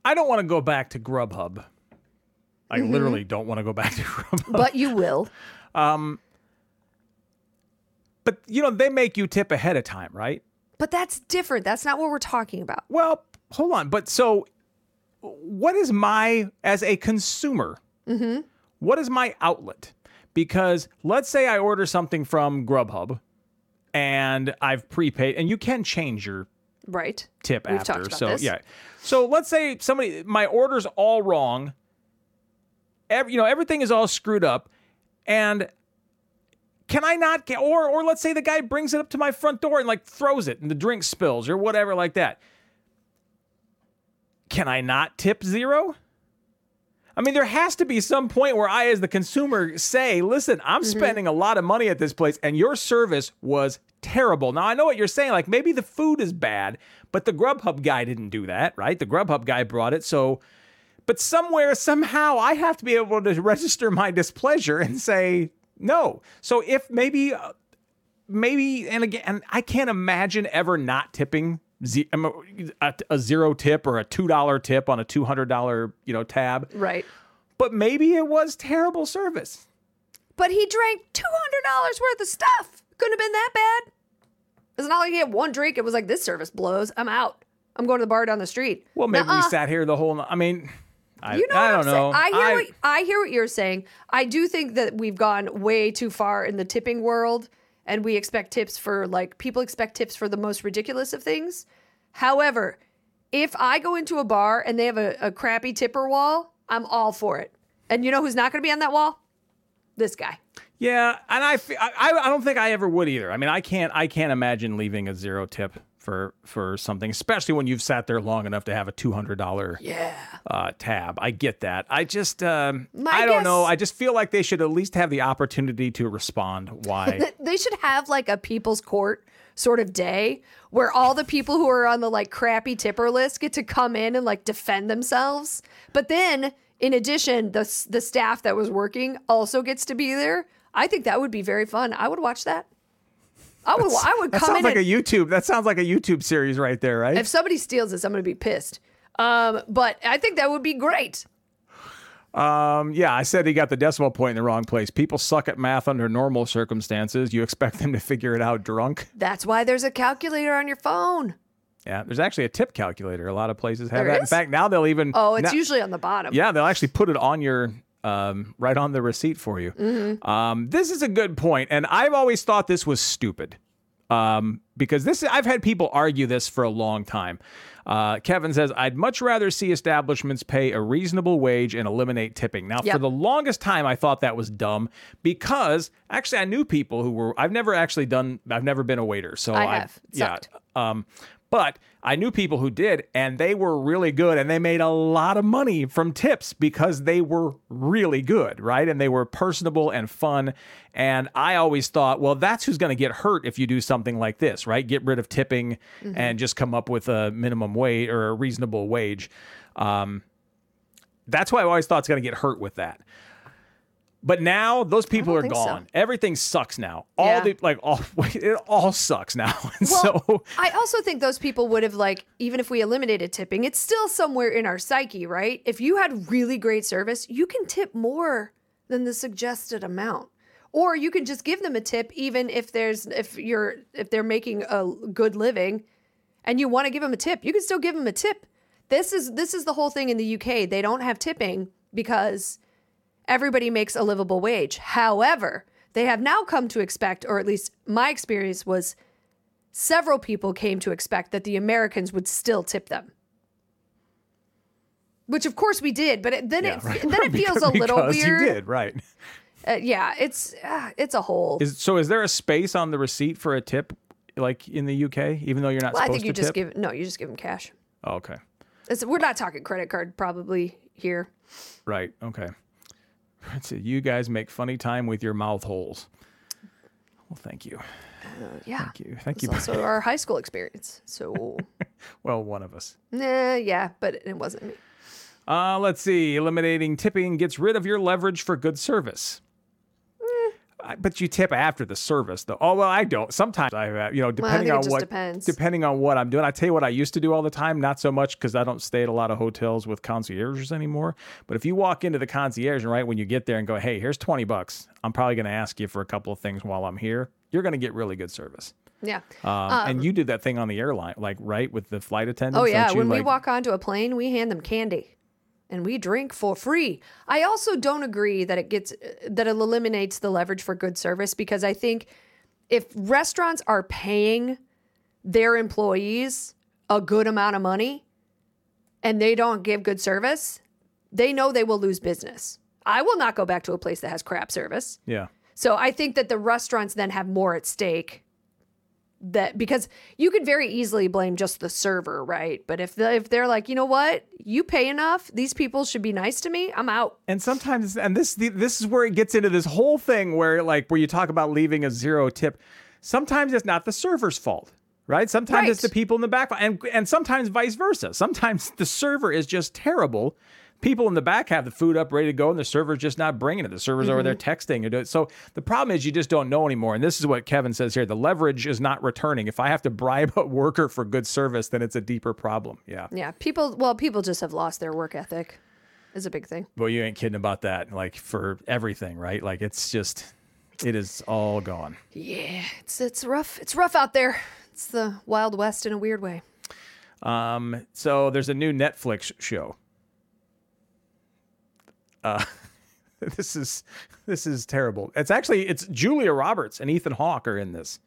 I don't want to go back to Grubhub. I Mm-hmm. literally don't want to go back to Grubhub. But you will. But you know, they make you tip ahead of time, right? But that's different. That's not what we're talking about. Well, hold on. But so, what is my, as a consumer, what is my outlet? Because let's say I order something from Grubhub and I've prepaid, and you can change your Right. tip We've after. talked about so, this. yeah. So let's say somebody, my order's all wrong. Every, you know, everything is all screwed up. And can I not get, or, or let's say the guy brings it up to my front door and like throws it and the drink spills or whatever like that. Can I not tip zero? I mean, there has to be some point where I, as the consumer, say, listen, I'm Mm-hmm. spending a lot of money at this place and your service was terrible. Now, I know what you're saying. Like, maybe the food is bad, but the Grubhub guy didn't do that, right? The Grubhub guy brought it. So, but somewhere, somehow, I have to be able to register my displeasure and say no. So, if maybe, uh, maybe, and again, and I can't imagine ever not tipping. A, a zero tip or a two dollar tip on a two hundred dollar you know tab, Right. but maybe it was terrible service. But he drank two hundred dollars worth of stuff. Couldn't have been that bad. It's not like he had one drink. It was like this service blows. I'm out. I'm going to the bar down the street. Well, maybe we Nuh-uh. sat here the whole. I mean, I, You know I don't know. I hear what I hear what you're saying. I do think that we've gone way too far in the tipping world, and we expect tips for like people expect tips for the most ridiculous of things. However, if I go into a bar and they have a, a crappy tipper wall, I'm all for it. And you know who's not going to be on that wall? This guy. Yeah, and I, I, I don't think I ever would either. I mean, I can't, I can't imagine leaving a zero tip for for something, especially when you've sat there long enough to have a two hundred dollar Yeah. uh, tab. I get that. I just, um, I don't guess- know. I just feel like they should at least have the opportunity to respond. Why? They should have like a people's court sort of day where all the people who are on the like crappy tipper list get to come in and like defend themselves. But then in addition, the the staff that was working also gets to be there. I think that would be very fun. I would watch that. I would. I would That come sounds like and- a YouTube. That sounds like a YouTube series right there, right? if somebody steals this, I'm going to be pissed. Um, but I think that would be great. Um, yeah, I said he got the decimal point in the wrong place. People suck at math under normal circumstances. You expect them to figure it out drunk. That's why there's a calculator on your phone. Yeah, there's actually a tip calculator. A lot of places have There that. In fact, now they'll even Oh, it's now- usually on the bottom. Yeah, they'll actually put it on your um, right on the receipt for you. Mm-hmm. Um, this is a good point, and I've always thought this was stupid um, because this I've had people argue this for a long time. Uh, Kevin says, I'd much rather see establishments pay a reasonable wage and eliminate tipping. Now, for the longest time, I thought that was dumb because actually I knew people who were, I've never actually done, I've never been a waiter. So I I've- have. Yeah. Um, but I knew people who did, and they were really good, and they made a lot of money from tips because they were really good, right? And they were personable and fun. And I always thought, well, that's who's going to get hurt if you do something like this, right? Get rid of tipping and just come up with a minimum wage or a reasonable wage. Um, that's why I always thought it's going to get hurt with that. But now those people are think so. gone. Everything sucks now. All Yeah. the like all it all sucks now. And Well, so I also think those people would have like even if we eliminated tipping, it's still somewhere in our psyche, right? If you had really great service, you can tip more than the suggested amount. Or you can just give them a tip even if there's if you're if they're making a good living and you want to give them a tip, you can still give them a tip. This is this is the whole thing in the UK. They don't have tipping because everybody makes a livable wage. However, they have now come to expect, or at least my experience was several people came to expect that the Americans would still tip them. Which of course we did, but it, then Yeah, it right. then it feels a little weird. You did right. Uh, yeah, it's uh, it's a whole. Is so? Is there a space on the receipt for a tip, like in the UK? Even though you're not well, I think you just tip. give no, you just give them cash. Oh, okay. It's, we're not talking credit card probably here. Right. Okay. It. You guys make funny time with your mouth holes. Well, thank you. Yeah, Thank you. Thank you. also our high school experience. So, Well, one of us. nah, yeah, but it wasn't me. Uh, let's see. Eliminating tipping gets rid of your leverage for good service. I- But you tip after the service, though. Oh well, I don't. Sometimes I, you know, depending it on what, depends. depending on what I'm doing. I tell you what I used to do all the time. Not so much because I don't stay at a lot of hotels with concierges anymore. But if you walk into the concierge and right when you get there and go, "Hey, here's twenty bucks," I'm probably going to ask you for a couple of things while I'm here. You're going to get really good service. Yeah. Um, and you did that thing on the airline, like right with the flight attendants. Oh yeah, you? when we walk onto a plane, we hand them candy, and we drink for free. I also don't agree that it gets that it eliminates the leverage for good service because I think if restaurants are paying their employees a good amount of money and they don't give good service, they know they will lose business. I will not go back to a place that has crap service. yeah. So I think that the restaurants then have more at stake. That because you could very easily blame just the server, right? But if the, if they're like, you know what, you pay enough, these people should be nice to me. I'm out. and sometimes and this the, this is where it gets into this whole thing where like where you talk about leaving a zero tip sometimes it's not the server's fault right sometimes it's the people in the back and and sometimes vice versa sometimes the server is just terrible people in the back have the food up ready to go and the server's just not bringing it the server's over there texting or it so the problem is you just don't know anymore and this is what kevin says here the leverage is not returning if i have to bribe a worker for good service then it's a deeper problem yeah Yeah, people. Well, people just have lost their work ethic. Is a big thing. Well, you ain't kidding about that. Like for everything, right? Like it's just, it is all gone. Yeah, it's it's rough. It's rough out there. It's the wild west in a weird way. Um, so there's a new Netflix show. Uh, this is this is terrible. It's actually it's Julia Roberts and Ethan Hawke are in this.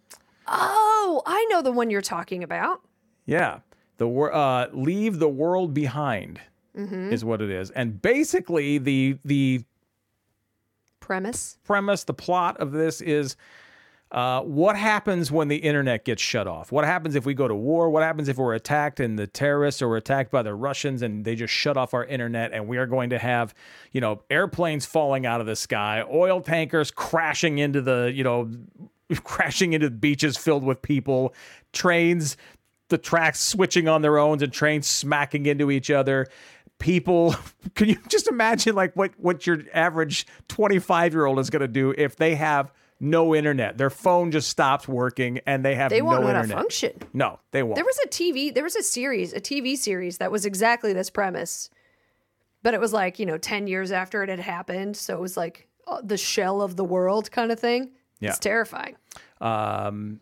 Oh, I know the one you're talking about. Yeah, the uh, leave the world behind is what it is, and basically the the Premise. premise, the plot of this is uh, what happens when the internet gets shut off? What happens if we go to war? What happens if we're attacked and the terrorists or we're attacked by the Russians and they just shut off our internet and we are going to have, you know, airplanes falling out of the sky, oil tankers crashing into the, you know, crashing into beaches filled with people, trains, the tracks switching on their own and trains smacking into each other people can you just imagine like what what your average 25 year old is going to do if they have no internet. Their phone just stops working and they have They no won't to internet. function. No, they won't. There was a TV, there was a series, a TV series that was exactly this premise. But it was like, you know, 10 years after it had happened. So it was like uh, the shell of the world kind of thing. Yeah. It's terrifying. um,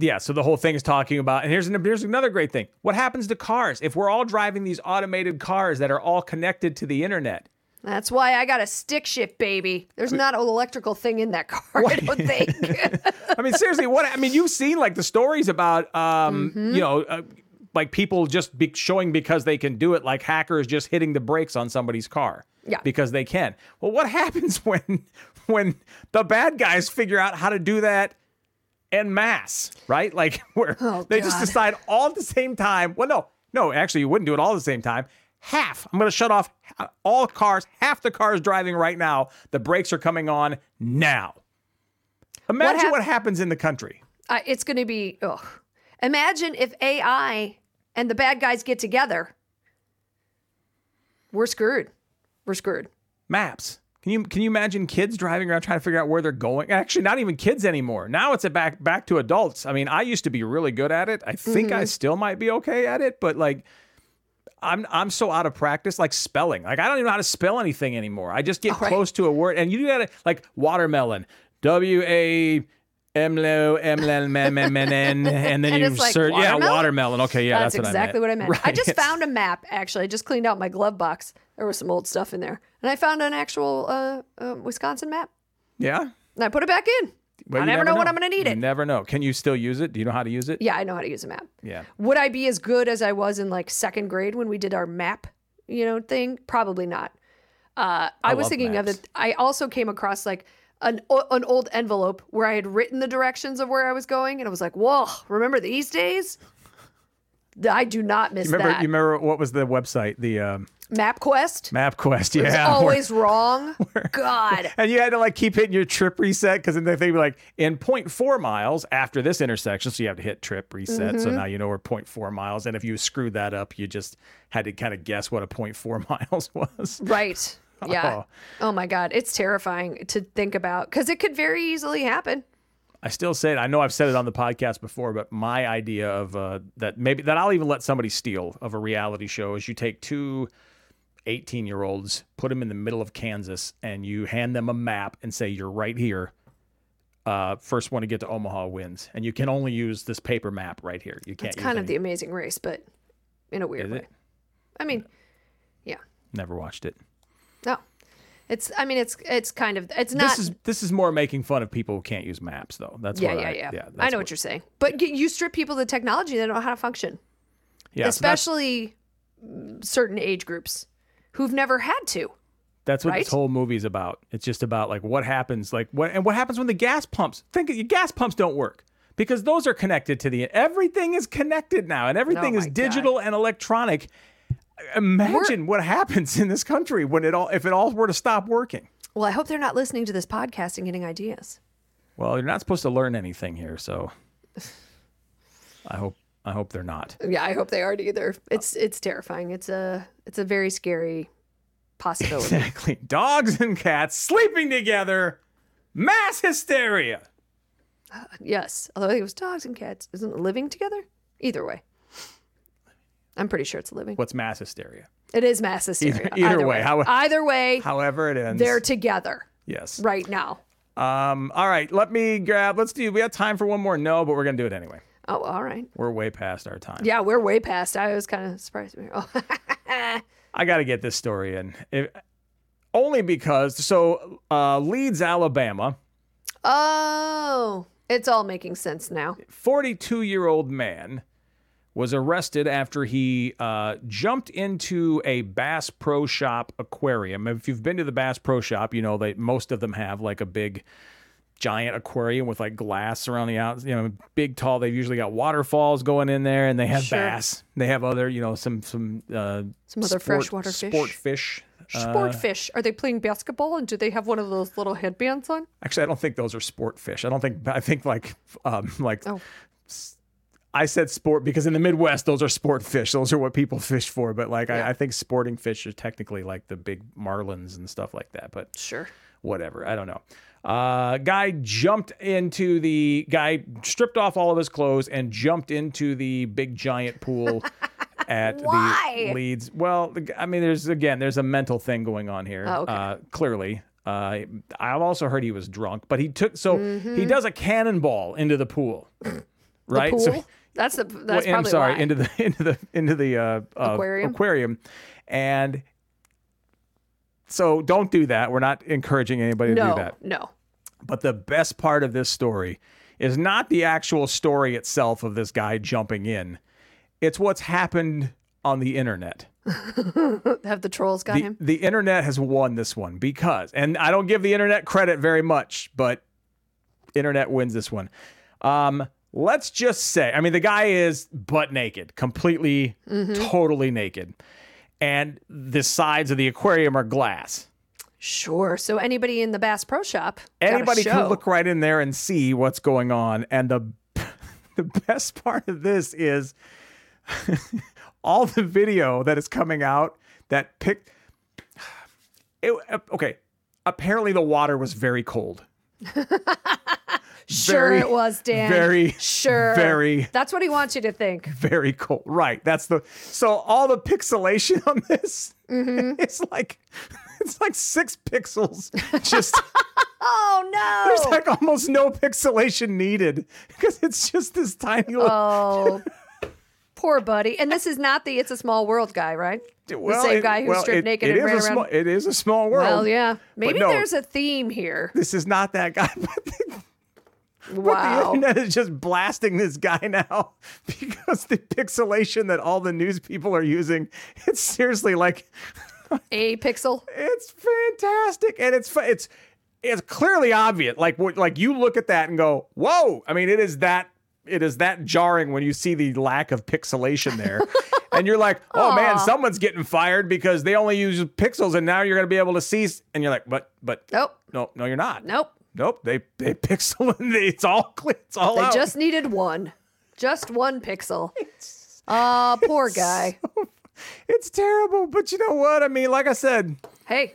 yeah, so the whole thing is talking about, and here's an, here's another great thing. What happens to cars if we're all driving these automated cars that are all connected to the internet? That's why I got a stick shift, baby. There's not an electrical thing in that car, I don't think. I mean, seriously, what? I mean, you've seen like the stories about, um, Mm-hmm. you know, uh, like people just be showing because they can do it, like hackers just hitting the brakes on somebody's car. Yeah. Because they can. Well, what happens when when the bad guys figure out how to do that en masse, right? Like where Oh, they just decide all at the same time. Well, no, no, actually, you wouldn't do it all at the same time. Half. I'm going to shut off all cars. Half the cars driving right now. The brakes are coming on now. Imagine hap- what happens in the country. I, it's going to be, ugh. Imagine if AI and the bad guys get together. We're screwed. We're screwed. Maps. Can you can you imagine kids driving around trying to figure out where they're going? Actually, not even kids anymore. Now it's a back back to adults. I mean, I used to be really good at it. I think I mm-hmm. still might be okay at it, but like I'm I'm so out of practice, like spelling. Like I don't even know how to spell anything anymore. I just get right. close to a word, and you gotta like watermelon, W A M L O M L M M M N N, and then And you like, search yeah watermelon? Okay, yeah, that's, that's, exactly what what I I meant. meant. I just found a map, actually. I just cleaned out my glove box. There was some old stuff in there. And I found an actual uh, uh, Wisconsin map. yeah. And I put it back in. But I you never know when I'm gonna need You it. never know. Can you still use it? Do you know how to use it? Yeah, I know how to use a map. Yeah. Would I be as good as I was in like second grade when we did our map, you know, thing? Probably not. Uh, I, was love thinking maps. of it. I also came across like an o- an old envelope where I had written the directions of where I was going, and I was like, "Whoa, remember these days?" I do not miss Remember, that. you remember what was the website? The um, MapQuest. MapQuest. It's Yeah. always wrong. God. and you had to like keep hitting your trip reset because then they they'd be like in 0.4 miles after this intersection, so you have to hit trip reset. Mm-hmm. So now you know we're 0.4 miles, and if you screwed that up, you just had to kind of guess what a 0.4 miles was. Right. Yeah. Oh my God. It's terrifying to think about because it could very easily happen. I still say it. I know I've said it on the podcast before, but my idea of uh, that maybe that I'll even let somebody steal of a reality show is you take two 18 year olds, put them in the middle of Kansas, and you hand them a map and say, You're right here. Uh, first one to get to Omaha wins. And you can only use this paper map right here. You can't It's kind of any- the amazing race, but in a weird way. I mean, yeah. Never watched it. No. It's I mean it's it's kind of it's not this is this is more making fun of people who can't use maps, though. That's yeah, what yeah, I, yeah. yeah I know what, you're saying. But y- you strip people of the technology, they don't know how to function. yeah, Especially mm, certain age groups who've never had to. That's what Right? this whole movie's about. It's just about like what happens, like what and what happens when the gas pumps. Think your gas pumps don't work because those are connected to the. Everything is connected now, and everything Oh is my God. digital and electronic. Imagine what happens in this country when it all if it all were to stop working. Well, I hope they're not listening to this podcast and getting ideas. Well, you're not supposed to learn anything here, so I hope I hope they're not. Yeah, I hope they aren't either. It's it's terrifying. It's a it's a very scary possibility. Exactly. Dogs and cats sleeping together, mass hysteria. yes. Although I think it was dogs and cats. Isn't it living together? Either way. I'm pretty sure it's living. What's mass hysteria? It is mass hysteria. Either- either way, how- either way, However it ends. they're together yes. right now. Um, all right, let me grab. Let's do. We have time for one more. No, but we're gonna do it anyway. Oh, all right. We're way past our time. Yeah, we're way past. I was kind of surprised. Oh, I got to get this story in, If- only because. So, uh, Leeds, Alabama, oh, it's all making sense now. 42 year old man was arrested after he uh, jumped into a Bass Pro Shop aquarium. If you've been to the Bass Pro Shop, you know that most of them have like a big giant aquarium with like glass around the out, you know, big tall. They've usually got waterfalls going in there, and they have Sure. bass. They have other, you know, some some uh, Some other sport- freshwater fish. sport fish. Sport fish. Are they playing basketball and do they have one of those little headbands on? Actually, I don't think those are sport fish. I don't think. I think like um like Oh. I said sport because in the Midwest those are sport fish. Those are what people fish for. But like Yeah. I, I think sporting fish are technically like the big marlins and stuff like that. But Sure. Whatever. I don't know. Uh, guy jumped into the guy stripped off all of his clothes and jumped into the big giant pool at Why? the Leeds. Well, I mean, there's again, there's a mental thing going on here. Oh, okay. uh, clearly. Uh, I've also heard he was drunk, but he took so he Mm-hmm. does a cannonball into the pool, right? Pool? So that's the that's well, I'm sorry, why. into the into the into the uh, uh, Aquarium? aquarium, and so don't do that. We're not encouraging anybody to do that. no. But the best part of this story is not the actual story itself of this guy jumping in. It's what's happened on the internet. Have the trolls got The, him? the internet has won this one because, and I don't give the internet credit very much, but internet wins this one. Um, let's just say, I mean, the guy is butt naked, completely, totally naked, and the sides of the aquarium are glass. Sure. So anybody in the Bass Pro Shop, Anybody can look right in there and see what's going on. And the the best part of this is all the video that is coming out that pick. It, uh, okay, apparently the water was very cold. Sure, very, it was Dan. very, sure. very- That's what he wants you to think. Very cool, Right. That's the so all the pixelation on this Mm-hmm. it's like it's like six pixels. Just Oh no, there's like almost no pixelation needed because it's just this tiny little oh. Poor buddy. And this is not the It's a Small World guy, right? well, the same it- guy who well, stripped it- naked it and is ran a around. Small, it is a small world. well, yeah. Maybe no. there's a theme here. This is not that guy. But the, but the internet is just blasting this guy now because the pixelation that all the news people are using. It's seriously like A pixel. it's fantastic and it's it's it's clearly obvious. Like what like you look at that and go, whoa! I mean, it is that it is that jarring when you see the lack of pixelation there. And you're like, oh man, someone's getting fired because they only use pixels, and now you're gonna be able to see. And you're like, but, but, Nope. no, no, you're not. Nope. Nope, they they pixel it's all clear. It's all They out. just needed one. Just one pixel. Ah, poor guy. it's terrible. But you know what? I mean, like I said, Hey,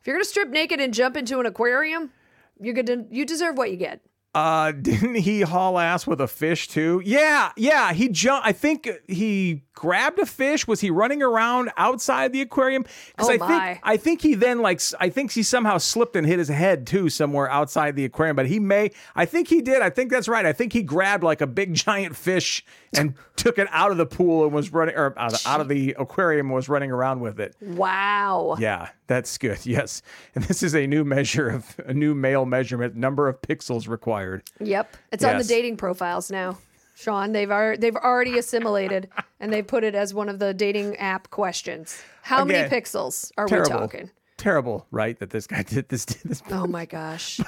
if you're gonna strip naked and jump into an aquarium, you get to, you deserve what you get. uh, didn't he haul ass with a fish too? Yeah, yeah. He jumped. I think he grabbed a fish. Was he running around outside the aquarium? Because Oh, I my. think I think he then like I think he somehow slipped and hit his head too somewhere outside the aquarium. But he may. I think he did. I think that's right. I think he grabbed like a big giant fish and took it out of the pool and was running or out of, out of the aquarium and was running around with it. Wow. Yeah, that's good. Yes. And this is a new measure of a new male measurement number of pixels required. Yep. It's on the dating profiles now. Sean, they've ar- they've already assimilated and they put it as one of the dating app questions. How Again, many pixels are Terrible. we talking? Terrible, right? That this guy did this. Did this. Oh my gosh.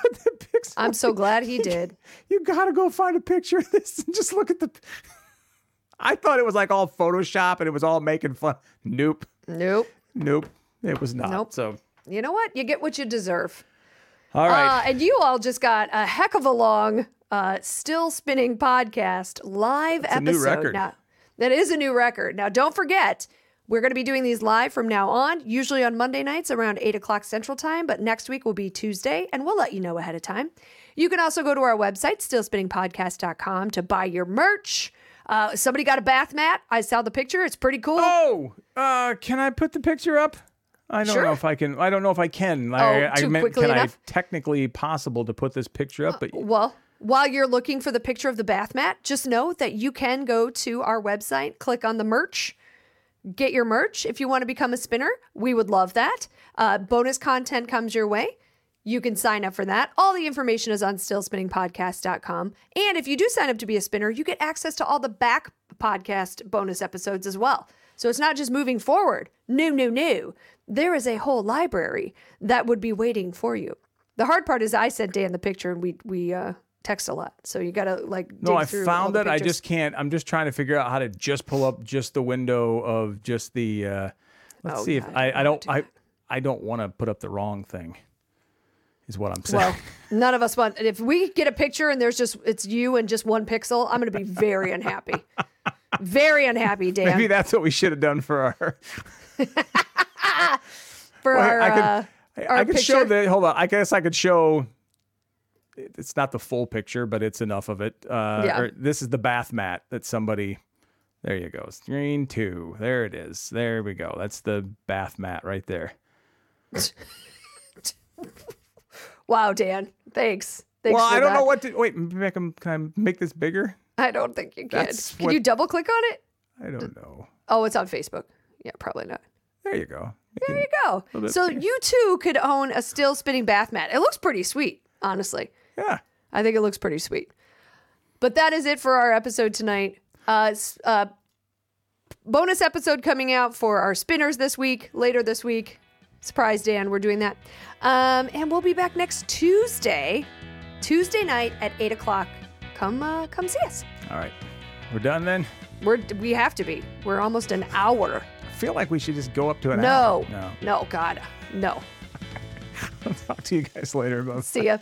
I'm so glad he did. You gotta go find a picture of this and just look at the. I thought it was like all Photoshop and it was all making fun. Nope, Nope. nope, it was not. Nope. So, You know what? You get what you deserve. all right. Uh, and you all just got a heck of a long, uh, still spinning podcast live a episode. new record. Now, that is a new record. Now, don't forget, we're going to be doing these live from now on, usually on Monday nights around 8 o'clock Central Time, but next week will be Tuesday, and we'll let you know ahead of time. You can also go to our website, stillspinningpodcast.com, to buy your merch. Uh, somebody got a bath mat. I saw the picture. It's pretty cool. oh, uh, can I put the picture up? I don't Sure. know if I can. I don't know if I can. I, Oh, I too meant, quickly can enough? I technically possible to put this picture up? But Well, while you're looking for the picture of the bath mat, just know that you can go to our website, click on the merch, get your merch. If you want to become a spinner, we would love that. Uh, bonus content comes your way. You can sign up for that. All the information is on stillspinningpodcast.com. And if you do sign up to be a spinner, you get access to all the back podcast bonus episodes as well. So it's not just moving forward. New, new, new. There is a whole library that would be waiting for you. The hard part is I sent Dan the picture and we we uh, text a lot. So you gotta like no, I found the it. I just can't. I'm just trying to figure out how to just pull up just the window of just the. Uh, let's Oh, see yeah, if I I. Don't don't. I. do I don't want to put up the wrong thing. Is what I'm saying. Well, none of us want. If we get a picture and there's just it's you and just one pixel, I'm gonna be very unhappy. Very unhappy, Dan. Maybe that's what we should have done for our. for Well, our I could- uh, our I could show the. Hold on. I guess I could show. It's not the full picture, but it's enough of it. Uh, Yeah. this is the bath mat that somebody. There you go. Screen two. There it is. There we go. That's the bath mat right there. Wow, Dan. Thanks. Thanks well, I don't that. know what to. Wait, make. Can I make this bigger? I don't think you can. That's Can what- you double click on it? I don't know. Oh, it's on Facebook. Yeah, probably not. There you go. There you go. So you too could own a still spinning bath mat. It looks pretty sweet, honestly. Yeah. I think it looks pretty sweet. But that is it for our episode tonight. Uh, uh, bonus episode coming out for our spinners this week, later this week. Surprise, Dan, we're doing that. Um, and we'll be back next Tuesday, Tuesday night at eight o'clock. Come, uh, come see us. All right. We're done then. We're we have to be. We're almost an hour. I feel like we should just go up to an hour. No, No. no, God, no. I'll talk to you guys later. Bye. See ya.